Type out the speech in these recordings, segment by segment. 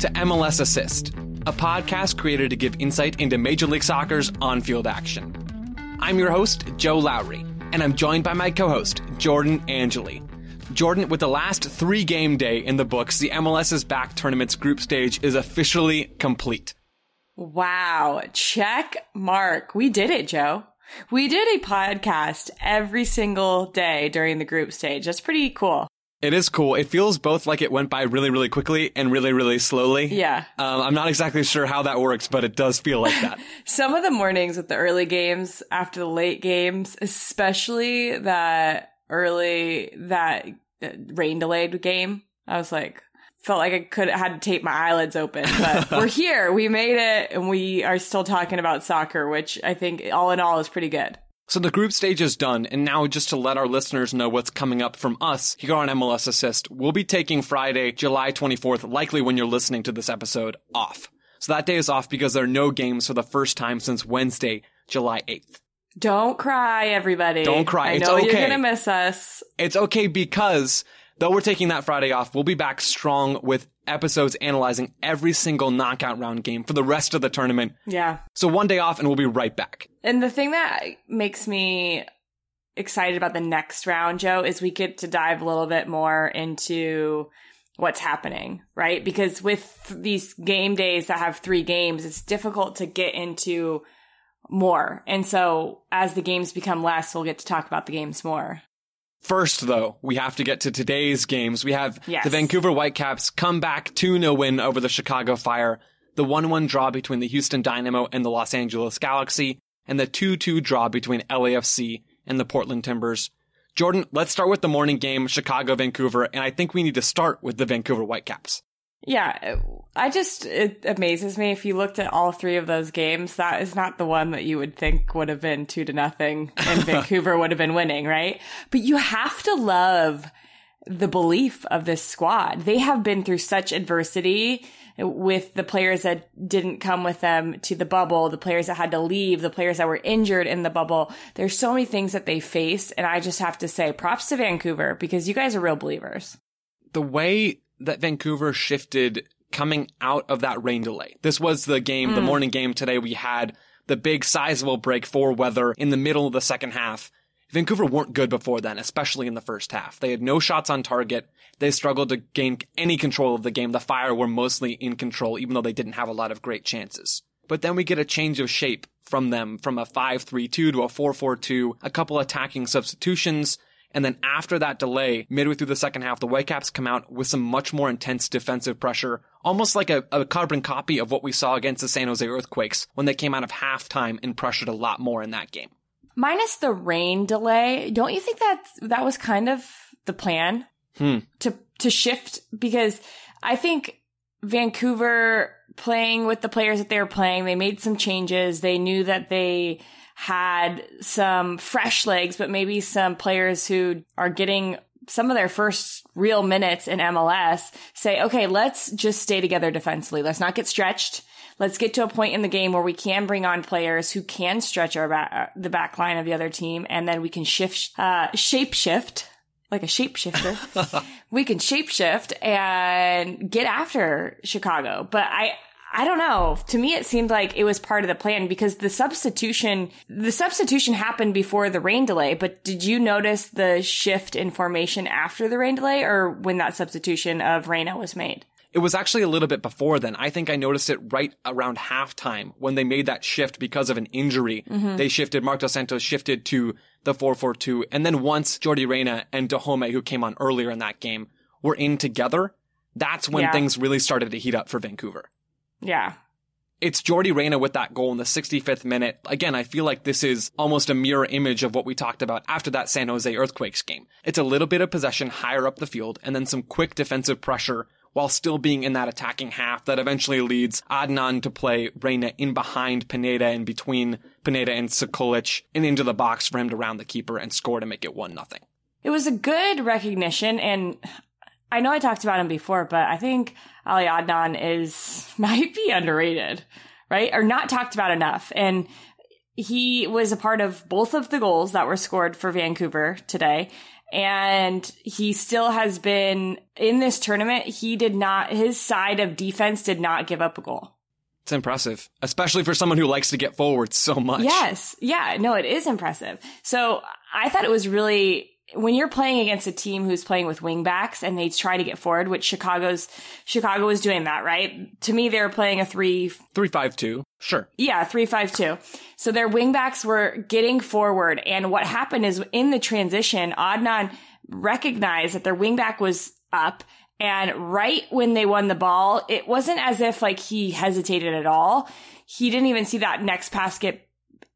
to MLS Assist, a podcast created to give insight into Major League Soccer's on field action. I'm your host, Joe Lowry, and I'm joined by my co host, Jordan Angeli. Jordan, with the last three game day in the books, the MLS's back tournament's group stage is officially complete. Wow. Check mark. We did it, Joe. We did a podcast every single day during the group stage. That's pretty cool. It is cool. It feels both like it went by really, really quickly and really, really slowly. Yeah. Um, I'm not exactly sure how that works, but it does feel like that. Some of the mornings with the early games after the late games, especially that early, that uh, rain delayed game, I was like, felt like I could had to tape my eyelids open, but we're here. We made it and we are still talking about soccer, which I think all in all is pretty good. So the group stage is done, and now just to let our listeners know what's coming up from us here on MLS Assist, we'll be taking Friday, July 24th, likely when you're listening to this episode, off. So that day is off because there are no games for the first time since Wednesday, July 8th. Don't cry, everybody. Don't cry. I It's know okay. you're gonna miss us. It's okay because though we're taking that Friday off, we'll be back strong with episodes analyzing every single knockout round game for the rest of the tournament. Yeah. So one day off and we'll be right back. And the thing that makes me excited about the next round, Joe, is we get to dive a little bit more into what's happening, right? Because with these game days that have three games, it's difficult to get into more. And so as the games become less, we'll get to talk about the games more. First, though, we have to get to today's games. We have Yes. the Vancouver Whitecaps come back 2-0 win over the Chicago Fire, the 1-1 draw between the Houston Dynamo and the Los Angeles Galaxy, and the 2-2 draw between LAFC and the Portland Timbers. Jordan, let's start with the morning game, Chicago-Vancouver, and I think we need to start with the Vancouver Whitecaps. Yeah, I just, it amazes me. If you looked at all three of those games, that is not the one that you would think would have been two to nothing and Vancouver would have been winning, right? But you have to love the belief of this squad. They have been through such adversity with the players that didn't come with them to the bubble, the players that had to leave, the players that were injured in the bubble. There's so many things that they face. And I just have to say props to Vancouver because you guys are real believers. the way that Vancouver shifted coming out of that rain delay. This was the game, the mm. morning game today. We had the big sizable break for weather in the middle of the second half. Vancouver weren't good before then, especially in the first half. They had no shots on target. They struggled to gain any control of the game. The Fire were mostly in control, even though they didn't have a lot of great chances. But then we get a change of shape from them, from a 5-3-2 to a 4-4-2, a couple attacking substitutions, and then after that delay, midway through the second half, the Whitecaps come out with some much more intense defensive pressure, almost like a, a carbon copy of what we saw against the San Jose Earthquakes when they came out of halftime and pressured a lot more in that game. Minus the rain delay, don't you think that that was kind of the plan Hmm. to to shift? Because I think Vancouver playing with the players that they were playing, they made some changes. They knew that they had some fresh legs, but maybe some players who are getting some of their first real minutes in MLS say, okay, let's just stay together defensively. Let's not get stretched. Let's get to a point in the game where we can bring on players who can stretch our back, the back line of the other team, and then we can shift, uh, shape shift like a shapeshifter. we can shapeshift and get after Chicago. But I, I don't know. To me, it seemed like it was part of the plan because the substitution, the substitution happened before the rain delay. But did you notice the shift in formation after the rain delay or when that substitution of Reyna was made? It was actually a little bit before then. I think I noticed it right around halftime when they made that shift because of an injury. Mm-hmm. They shifted, Marc Dos Santos shifted to the 4-4-2. And then once Yordy Reyna and Dajome, who came on earlier in that game, were in together, that's when Yeah. things really started to heat up for Vancouver. Yeah. It's Yordy Reyna with that goal in the 65th minute. Again, I feel like this is almost a mirror image of what we talked about after that San Jose Earthquakes game. It's a little bit of possession higher up the field and then some quick defensive pressure while still being in that attacking half that eventually leads Adnan to play Reyna in behind Pineda and between Pineda and Sekulic and into the box for him to round the keeper and score to make it 1 nothing. It was a good recognition, and I know I talked about him before, but I think Ali Adnan is might be underrated, right? Or not talked about enough. And he was a part of both of the goals that were scored for Vancouver today. And he still has been in this tournament. He did not, his side of defense did not give up a goal. It's impressive, especially for someone who likes to get forward so much. Yes. Yeah. No, it is impressive. So I thought it was really when you're playing against a team who's playing with wingbacks and they try to get forward, which Chicago's Chicago was doing that, right? To me, they were playing a three three five two. Sure. Yeah, three five two. So their wingbacks were getting forward, and what happened is in the transition, Adnan recognized that their wingback was up. And right when they won the ball, it wasn't as if like he hesitated at all. He didn't even see that next pass get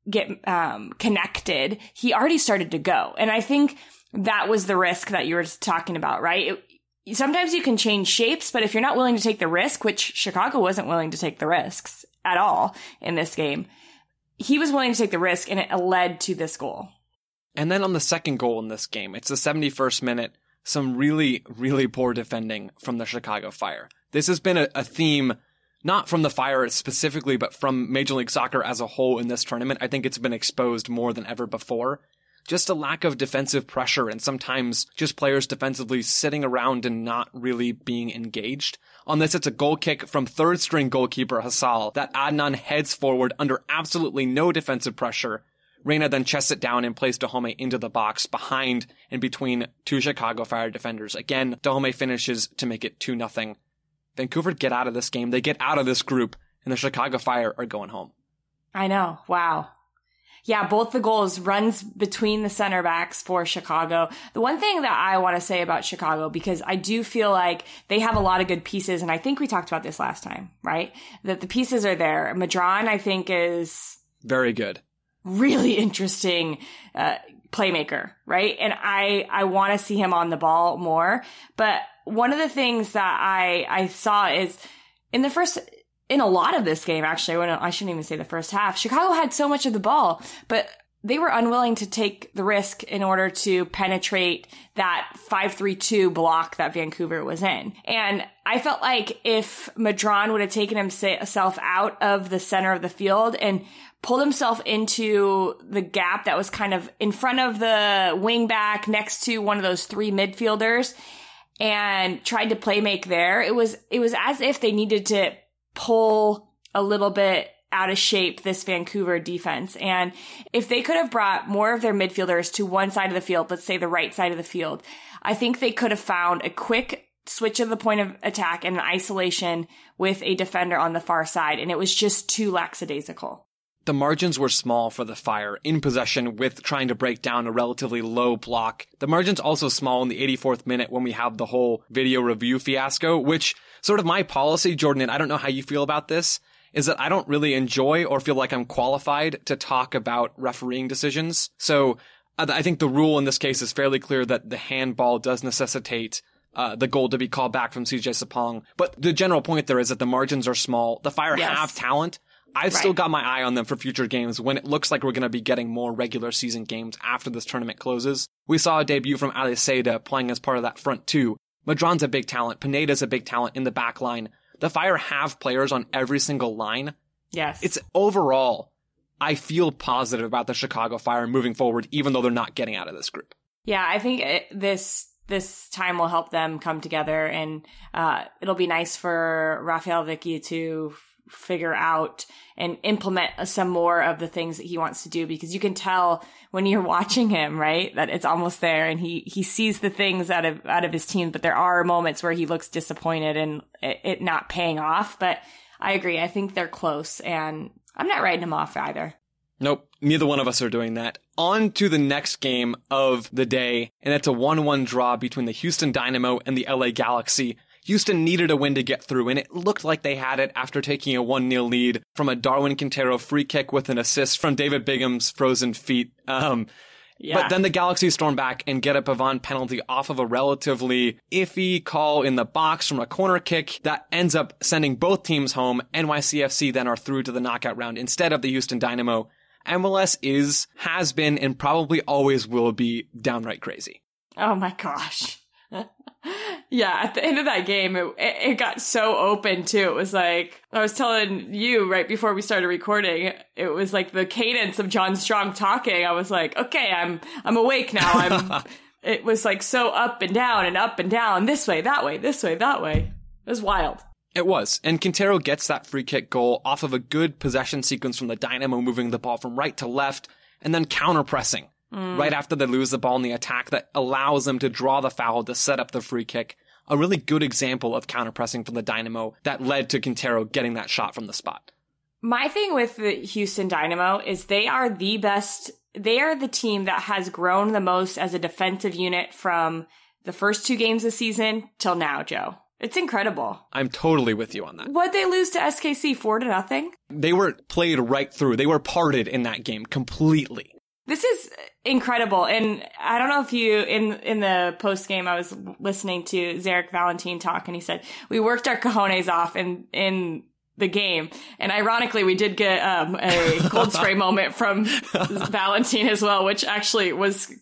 get um, connected. He already started to go, and I think that was the risk that you were talking about, right? It, sometimes you can change shapes, but if you're not willing to take the risk, which Chicago wasn't willing to take the risks at all in this game, he was willing to take the risk and it led to this goal. And then on the second goal in this game, it's the 71st minute, some really, really poor defending from the Chicago Fire. This has been a, a theme not from the Fire specifically, but from Major League Soccer as a whole in this tournament. I think it's been exposed more than ever before just a lack of defensive pressure and sometimes just players defensively sitting around and not really being engaged. On this, it's a goal kick from third string goalkeeper Hasal that Adnan heads forward under absolutely no defensive pressure. Reyna then chests it down and plays Dajome into the box behind and between two Chicago Fire defenders. Again, Dajome finishes to make it 2 0. Vancouver get out of this game. They get out of this group and the Chicago Fire are going home. I know. Wow yeah, both the goals runs between the center backs for Chicago. The one thing that I want to say about Chicago, because I do feel like they have a lot of good pieces, and I think we talked about this last time, right? That the pieces are there. Medrán, I think, is very good, really interesting uh, playmaker, right? And I I want to see him on the ball more. But one of the things that I I saw is in the first in a lot of this game, actually, when I shouldn't even say the first half, Chicago had so much of the ball, but they were unwilling to take the risk in order to penetrate that 5-3-2 block that Vancouver was in. And I felt like if Medrán would have taken himself out of the center of the field and pulled himself into the gap that was kind of in front of the wing back next to one of those three midfielders and tried to play make there, it was, it was as if they needed to pull a little bit out of shape this Vancouver defense. And if they could have brought more of their midfielders to one side of the field, let's say the right side of the field, I think they could have found a quick switch of the point of attack and an isolation with a defender on the far side. And it was just too lackadaisical. The margins were small for the Fire in possession with trying to break down a relatively low block. The margins also small in the 84th minute when we have the whole video review fiasco, which sort of my policy, Jordan, and I don't know how you feel about this, is that I don't really enjoy or feel like I'm qualified to talk about refereeing decisions. So uh, I think the rule in this case is fairly clear that the handball does necessitate uh, the goal to be called back from CJ Sapong. But the general point there is that the margins are small. The Fire yes. have talent. I've right. still got my eye on them for future games when it looks like we're going to be getting more regular season games after this tournament closes. We saw a debut from Aliseda playing as part of that front two, Medrán's a big talent. Pineda's a big talent in the back line. The Fire have players on every single line. Yes. It's overall, I feel positive about the Chicago Fire moving forward, even though they're not getting out of this group. Yeah, I think it, this this time will help them come together, and uh, it'll be nice for Raphael Wicky to figure out and implement some more of the things that he wants to do because you can tell when you're watching him, right, that it's almost there and he, he sees the things out of, out of his team, but there are moments where he looks disappointed and it, it not paying off. But I agree. I think they're close and I'm not writing him off either. Nope. Neither one of us are doing that. On to the next game of the day, and it's a 1-1 draw between the Houston Dynamo and the LA Galaxy. Houston needed a win to get through, and it looked like they had it after taking a 1-0 lead from a Darwin Quintero free kick with an assist from David Bingham's frozen feet. Um, yeah. But then the Galaxy storm back and get a Pavon penalty off of a relatively iffy call in the box from a corner kick that ends up sending both teams home. NYCFC then are through to the knockout round instead of the Houston Dynamo. MLS is, has been, and probably always will be downright crazy. Oh my gosh. yeah, at the end of that game, it, it got so open too. It was like, I was telling you right before we started recording, it was like the cadence of John Strong talking. I was like, okay, I'm, I'm awake now. I'm, it was like so up and down and up and down, this way, that way, this way, that way. It was wild. It was. And Quintero gets that free kick goal off of a good possession sequence from the Dynamo moving the ball from right to left and then counter pressing mm. right after they lose the ball in the attack that allows them to draw the foul to set up the free kick. A really good example of counter pressing from the Dynamo that led to Quintero getting that shot from the spot. My thing with the Houston Dynamo is they are the best, they are the team that has grown the most as a defensive unit from the first two games of the season till now, Joe. It's incredible. I'm totally with you on that. What'd they lose to SKC? Four to nothing? They were played right through. They were parted in that game completely. This is incredible. And I don't know if you, in, in the post game, I was listening to Zarek Valentin talk and he said, we worked our cojones off in, in the game. And ironically, we did get um, a cold spray moment from Valentine as well, which actually was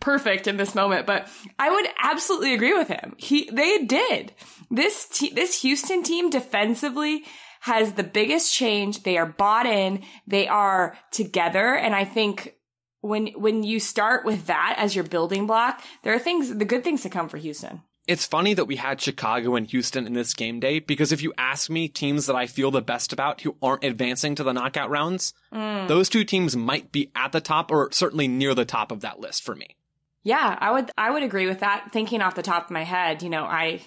perfect in this moment, but I would absolutely agree with him. He, they did. This, te- this Houston team defensively has the biggest change. They are bought in. They are together. And I think when, when you start with that as your building block, there are things, the good things to come for Houston. It's funny that we had Chicago and Houston in this game day because if you ask me teams that I feel the best about who aren't advancing to the knockout rounds, mm. those two teams might be at the top or certainly near the top of that list for me. Yeah, I would I would agree with that. Thinking off the top of my head, you know, I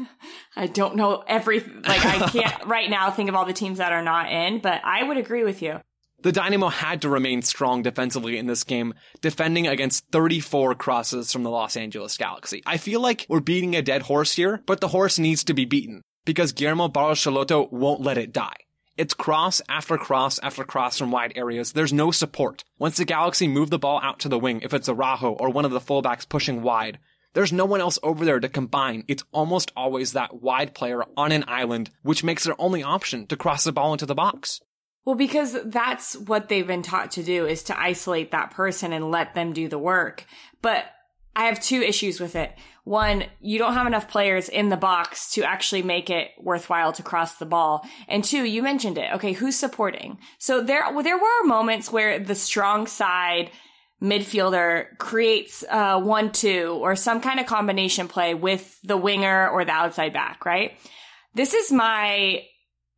I don't know every like I can't right now think of all the teams that are not in, but I would agree with you. The Dynamo had to remain strong defensively in this game, defending against 34 crosses from the Los Angeles Galaxy. I feel like we're beating a dead horse here, but the horse needs to be beaten because Guillermo Barros won't let it die. It's cross after cross after cross from wide areas. There's no support. Once the Galaxy move the ball out to the wing, if it's Araujo or one of the fullbacks pushing wide, there's no one else over there to combine. It's almost always that wide player on an island, which makes their only option to cross the ball into the box. Well, because that's what they've been taught to do is to isolate that person and let them do the work. But I have two issues with it. One, you don't have enough players in the box to actually make it worthwhile to cross the ball. And two, you mentioned it. Okay, who's supporting? So there, there were moments where the strong side midfielder creates uh, one two or some kind of combination play with the winger or the outside back, right? This is my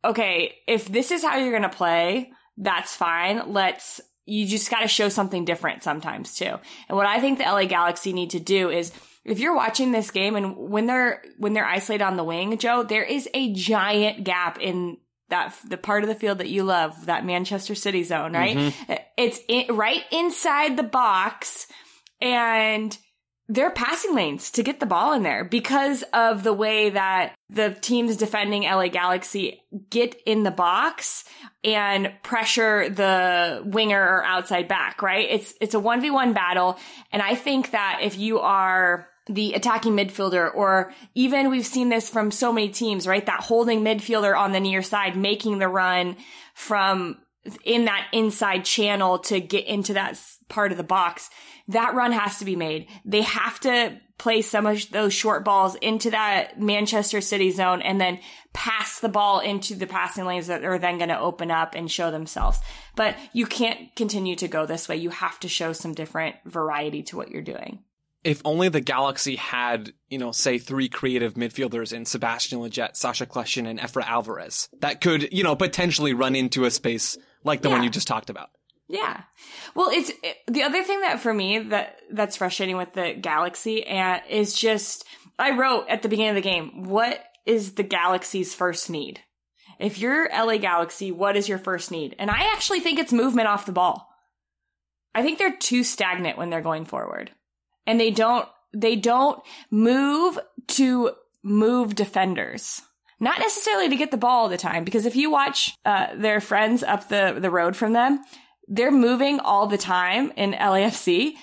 okay, if this is how you're going to play, that's fine. Let's, you just got to show something different sometimes too. And what I think the LA Galaxy need to do is if you're watching this game and when they're, when they're isolated on the wing, Joe, there is a giant gap in that the part of the field that you love, that Manchester City zone, right? Mm-hmm. It's in, right inside the box and their passing lanes to get the ball in there because of the way that the teams defending LA Galaxy get in the box and pressure the winger or outside back, right? It's, it's a 1v1 battle. And I think that if you are the attacking midfielder or even we've seen this from so many teams, right? That holding midfielder on the near side, making the run from in that inside channel to get into that part of the box that run has to be made. They have to play some of those short balls into that Manchester City zone and then pass the ball into the passing lanes that are then going to open up and show themselves. But you can't continue to go this way. You have to show some different variety to what you're doing. If only the Galaxy had, you know, say three creative midfielders in Sebastian Lletget, Sasha Kljestan, and Efra Alvarez that could, you know, potentially run into a space like the yeah. one you just talked about. Yeah. Well, it's it, the other thing that for me that that's frustrating with the Galaxy and is just I wrote at the beginning of the game, what is the Galaxy's first need? If you're LA Galaxy, what is your first need? And I actually think it's movement off the ball. I think they're too stagnant when they're going forward. And they don't they don't move to move defenders not necessarily to get the ball all the time because if you watch uh, their friends up the the road from them they're moving all the time in LAFC.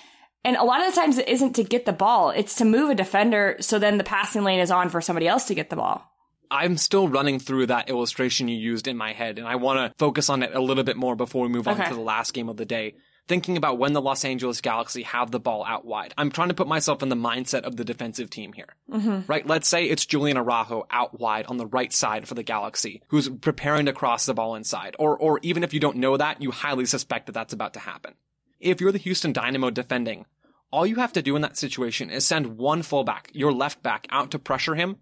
And a lot of the times it isn't to get the ball. It's to move a defender so then the passing lane is on for somebody else to get the ball. I'm still running through that illustration you used in my head, and I want to focus on it a little bit more before we move on to the last game of the day thinking about when the Los Angeles Galaxy have the ball out wide. I'm trying to put myself in the mindset of the defensive team here. Mm-hmm. Right? Let's say it's Julian Araujo out wide on the right side for the Galaxy, who's preparing to cross the ball inside. Or, or even if you don't know that, you highly suspect that that's about to happen. If you're the Houston Dynamo defending, all you have to do in that situation is send one fullback, your left back, out to pressure him,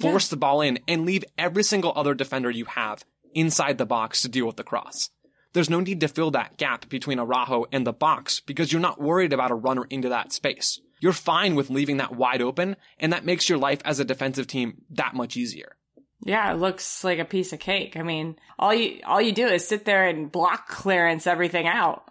force yeah. the ball in, and leave every single other defender you have inside the box to deal with the cross. There's no need to fill that gap between Araujo and the box because you're not worried about a runner into that space. You're fine with leaving that wide open, and that makes your life as a defensive team that much easier. Yeah, it looks like a piece of cake. I mean, all you all you do is sit there and block clearance everything out.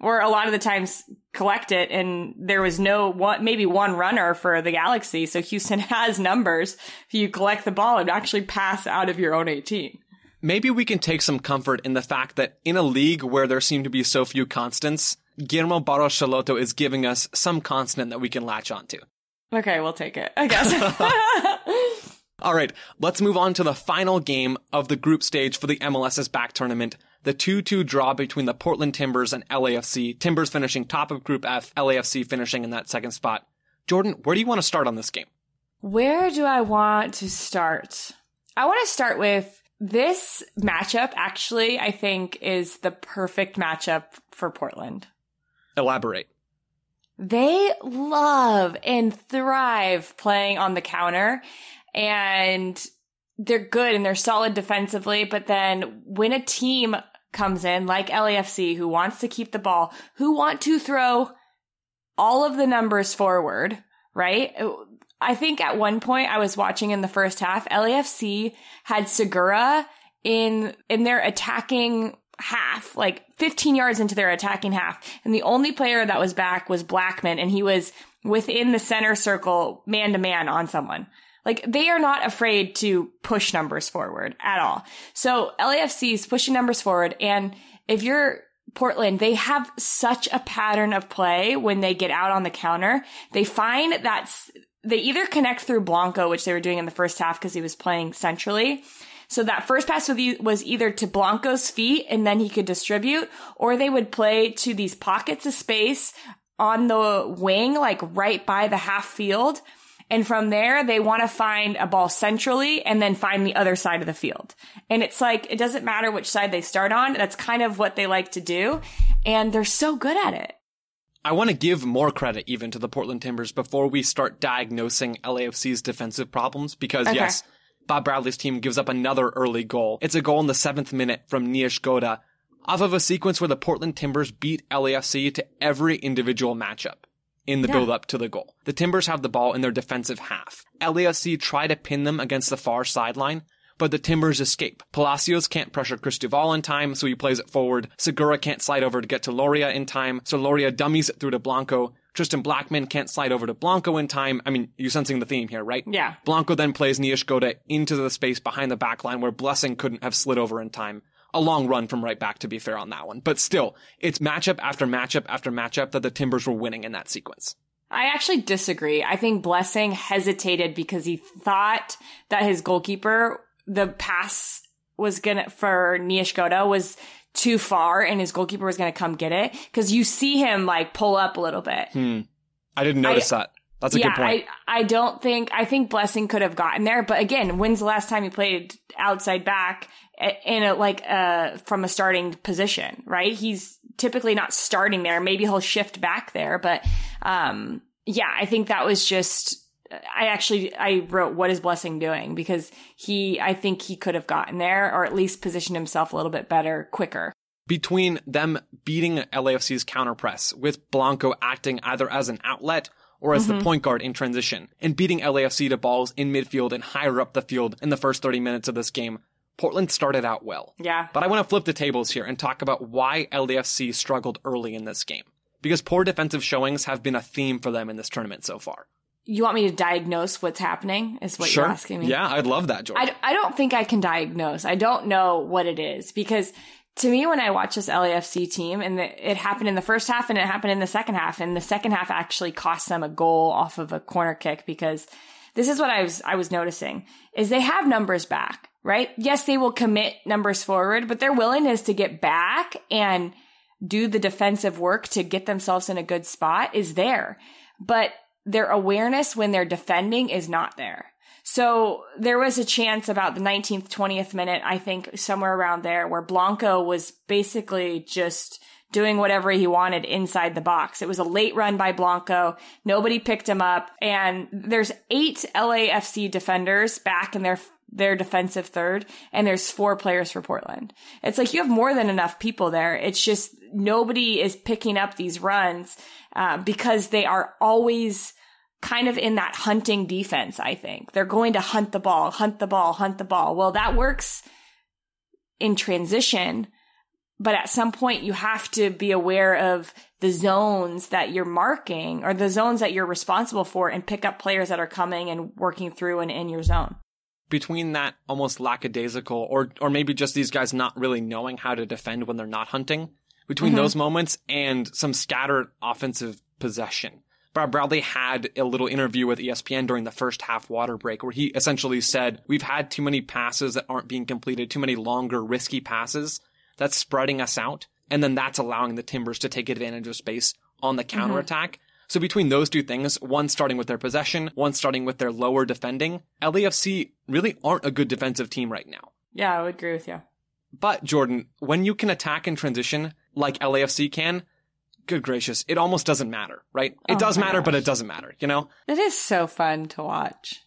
Or a lot of the times collect it and there was no one maybe one runner for the Galaxy, so Houston has numbers. If you collect the ball and actually pass out of your own 18 maybe we can take some comfort in the fact that in a league where there seem to be so few constants, Guillermo Barros Schelotto is giving us some constant that we can latch onto. Okay, we'll take it, I guess. All right, let's move on to the final game of the group stage for the MLS's back tournament. The 2-2 draw between the Portland Timbers and LAFC. Timbers finishing top of Group F, LAFC finishing in that second spot. Jordan, where do you want to start on this game? Where do I want to start? I want to start with this matchup actually, I think, is the perfect matchup for Portland. Elaborate. They love and thrive playing on the counter and they're good and they're solid defensively. But then when a team comes in like LAFC who wants to keep the ball, who want to throw all of the numbers forward, right? I think at one point I was watching in the first half, LAFC had Segura in, in their attacking half, like 15 yards into their attacking half. And the only player that was back was Blackmon and he was within the center circle man to man on someone. Like they are not afraid to push numbers forward at all. So LAFC is pushing numbers forward. And if you're Portland, they have such a pattern of play when they get out on the counter. They find that they either connect through Blanco, which they were doing in the first half because he was playing centrally. So that first pass was either to Blanco's feet and then he could distribute, or they would play to these pockets of space on the wing, like right by the half field. And from there, they want to find a ball centrally and then find the other side of the field. And it's like, it doesn't matter which side they start on. That's kind of what they like to do. And they're so good at it. I want to give more credit even to the Portland Timbers before we start diagnosing LAFC's defensive problems because okay. yes, Bob Bradley's team gives up another early goal. It's a goal in the seventh minute from Niezgoda off of a sequence where the Portland Timbers beat LAFC to every individual matchup in the yeah. build up to the goal. The Timbers have the ball in their defensive half. LAFC try to pin them against the far sideline, but the Timbers escape. Palacios can't pressure Cristobal in time, so he plays it forward. Segura can't slide over to get to Loria in time, so Loria dummies it through to Blanco. Tristan Blackmon can't slide over to Blanco in time. I mean, you're sensing the theme here, right? Yeah. Blanco then plays Niezgoda into the space behind the back line where Blessing couldn't have slid over in time. A long run from right back to be fair on that one. But still, it's matchup after matchup after matchup that the Timbers were winning in that sequence. I actually disagree. I think Blessing hesitated because he thought that his goalkeeper the pass was gonna for Niezgoda was too far and his goalkeeper was gonna come get it because you see him like pull up a little bit. Hmm. I didn't notice I, that. That's a yeah, good point. I, I don't think I think Blessing could have gotten there, but again, when's the last time he played outside back in a like uh from a starting position, right? He's typically not starting there. Maybe he'll shift back there, but um yeah, I think that was just I actually I wrote what is Blessing doing because he I think he could have gotten there or at least positioned himself a little bit better quicker. Between them beating LAFC's counter press with Blanco acting either as an outlet or as mm-hmm. the point guard in transition and beating LAFC to balls in midfield and higher up the field in the first 30 minutes of this game, Portland started out well. Yeah. But I want to flip the tables here and talk about why LAFC struggled early in this game. Because poor defensive showings have been a theme for them in this tournament so far you want me to diagnose what's happening is what sure. you're asking me. Yeah, I'd love that, George. I, I don't think I can diagnose. I don't know what it is because to me, when I watch this LAFC team and the, it happened in the first half and it happened in the second half and the second half actually cost them a goal off of a corner kick because this is what I was, I was noticing is they have numbers back, right? Yes, they will commit numbers forward, but their willingness to get back and do the defensive work to get themselves in a good spot is there. But their awareness when they're defending is not there. So there was a chance about the 19th, 20th minute, I think somewhere around there where Blanco was basically just doing whatever he wanted inside the box. It was a late run by Blanco. Nobody picked him up. And there's eight LAFC defenders back in their their defensive third, and there's four players for Portland. It's like you have more than enough people there. It's just nobody is picking up these runs uh, because they are always kind of in that hunting defense. I think they're going to hunt the ball, hunt the ball, hunt the ball. Well, that works in transition, but at some point you have to be aware of the zones that you're marking or the zones that you're responsible for and pick up players that are coming and working through and in your zone. Between that almost lackadaisical or or maybe just these guys not really knowing how to defend when they're not hunting, between mm-hmm. those moments and some scattered offensive possession. Brad Bradley had a little interview with ESPN during the first half water break where he essentially said, We've had too many passes that aren't being completed, too many longer, risky passes that's spreading us out. And then that's allowing the Timbers to take advantage of space on the counterattack. Mm-hmm. So between those two things, one starting with their possession, one starting with their lower defending, LAFC really aren't a good defensive team right now. Yeah, I would agree with you. But Jordan, when you can attack in transition like LAFC can, good gracious, it almost doesn't matter, right? It oh does matter, gosh. but it doesn't matter, you know? It is so fun to watch.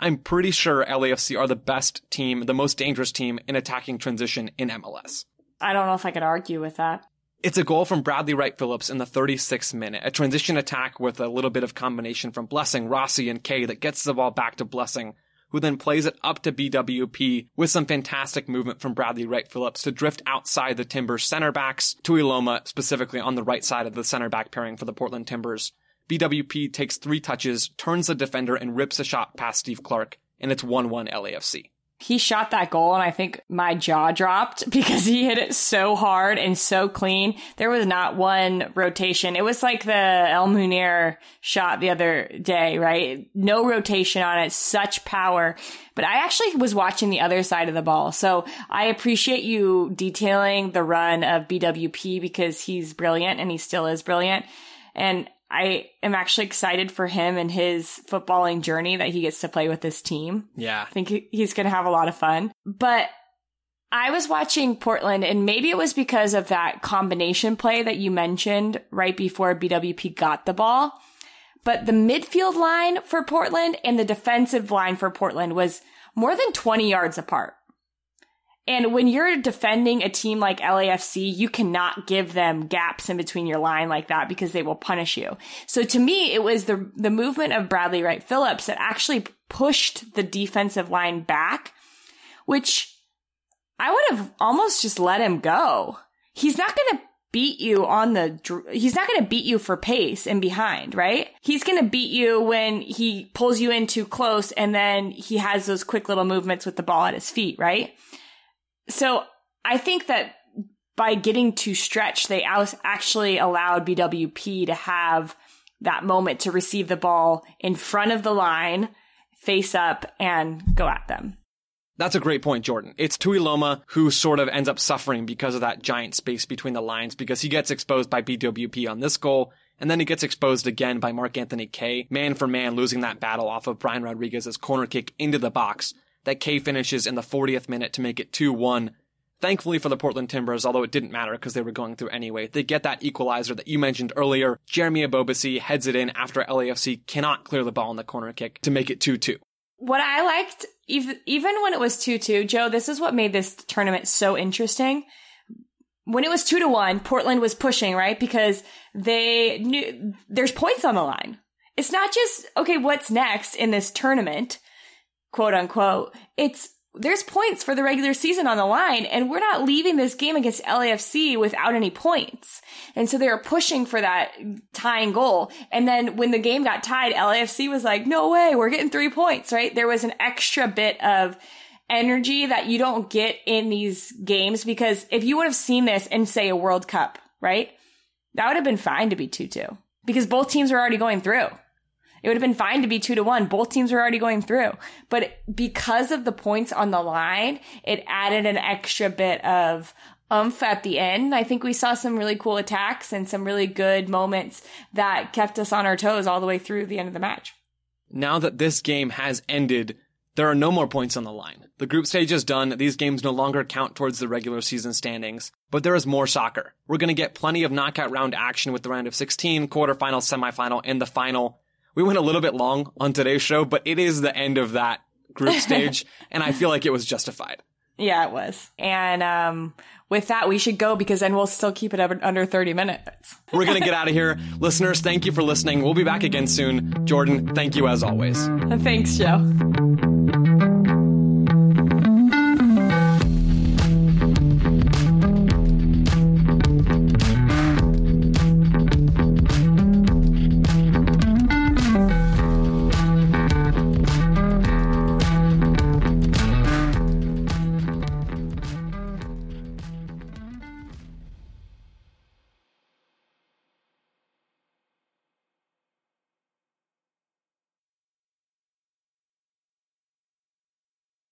I'm pretty sure LAFC are the best team, the most dangerous team in attacking transition in MLS. I don't know if I could argue with that. It's a goal from Bradley Wright Phillips in the 36th minute, a transition attack with a little bit of combination from Blessing, Rossi, and Kaye that gets the ball back to Blessing, who then plays it up to BWP with some fantastic movement from Bradley Wright Phillips to drift outside the Timbers center backs, Tuiloma specifically on the right side of the center back pairing for the Portland Timbers. BWP takes three touches, turns the defender, and rips a shot past Steve Clark, and it's 1-1 LAFC he shot that goal and I think my jaw dropped because he hit it so hard and so clean. There was not one rotation. It was like the El Munir shot the other day, right? No rotation on it, such power. But I actually was watching the other side of the ball. So I appreciate you detailing the run of BWP because he's brilliant and he still is brilliant. And I am actually excited for him and his footballing journey that he gets to play with this team. Yeah. I think he's going to have a lot of fun. But I was watching Portland and maybe it was because of that combination play that you mentioned right before BWP got the ball. But the midfield line for Portland and the defensive line for Portland was more than 20 yards apart. And when you're defending a team like LAFC, you cannot give them gaps in between your line like that because they will punish you. So to me, it was the, the movement of Bradley Wright Phillips that actually pushed the defensive line back, which I would have almost just let him go. He's not going to beat you on the, he's not going to beat you for pace and behind, right? He's going to beat you when he pulls you in too close and then he has those quick little movements with the ball at his feet, right? So I think that by getting to stretch, they actually allowed BWP to have that moment to receive the ball in front of the line, face up, and go at them. That's a great point, Jordan. It's Tuiloma who sort of ends up suffering because of that giant space between the lines because he gets exposed by BWP on this goal. And then he gets exposed again by Mark Anthony Kaye, man for man, losing that battle off of Brian Rodriguez's corner kick into the box that Kaye finishes in the 40th minute to make it 2-1. Thankfully for the Portland Timbers, although it didn't matter because they were going through anyway, they get that equalizer that you mentioned earlier. Jeremy Ebobisse heads it in after LAFC cannot clear the ball on the corner kick to make it 2-2. What I liked, even, even when it was 2-2, Joe, this is what made this tournament so interesting. When it was 2 to 1, Portland was pushing, right? Because they knew there's points on the line. It's not just, okay, what's next in this tournament? Quote unquote, it's there's points for the regular season on the line, and we're not leaving this game against LAFC without any points. And so they were pushing for that tying goal. And then when the game got tied, LAFC was like, no way, we're getting three points, right? There was an extra bit of energy that you don't get in these games because if you would have seen this in, say, a World Cup, right? That would have been fine to be 2 2 because both teams were already going through. It would have been fine to be two to one. Both teams were already going through. But because of the points on the line, it added an extra bit of umph at the end. I think we saw some really cool attacks and some really good moments that kept us on our toes all the way through the end of the match. Now that this game has ended, There are no more points on the line. The group stage is done. These games no longer count towards the regular season standings. But there is more soccer. We're going to get plenty of knockout round action with the round of 16, quarterfinal, semifinal, and the final. We went a little bit long on today's show, but it is the end of that group stage, and I feel like it was justified. Yeah, it was. And um, with that, we should go because then we'll still keep it under 30 minutes. We're going to get out of here. Listeners, thank you for listening. We'll be back again soon. Jordan, thank you as always. Thanks, Joe.